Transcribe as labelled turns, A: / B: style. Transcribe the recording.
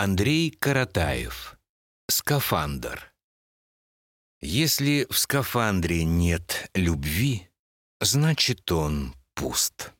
A: Андрей Каратаев. Скафандр. Если в скафандре нет любви, значит он пуст.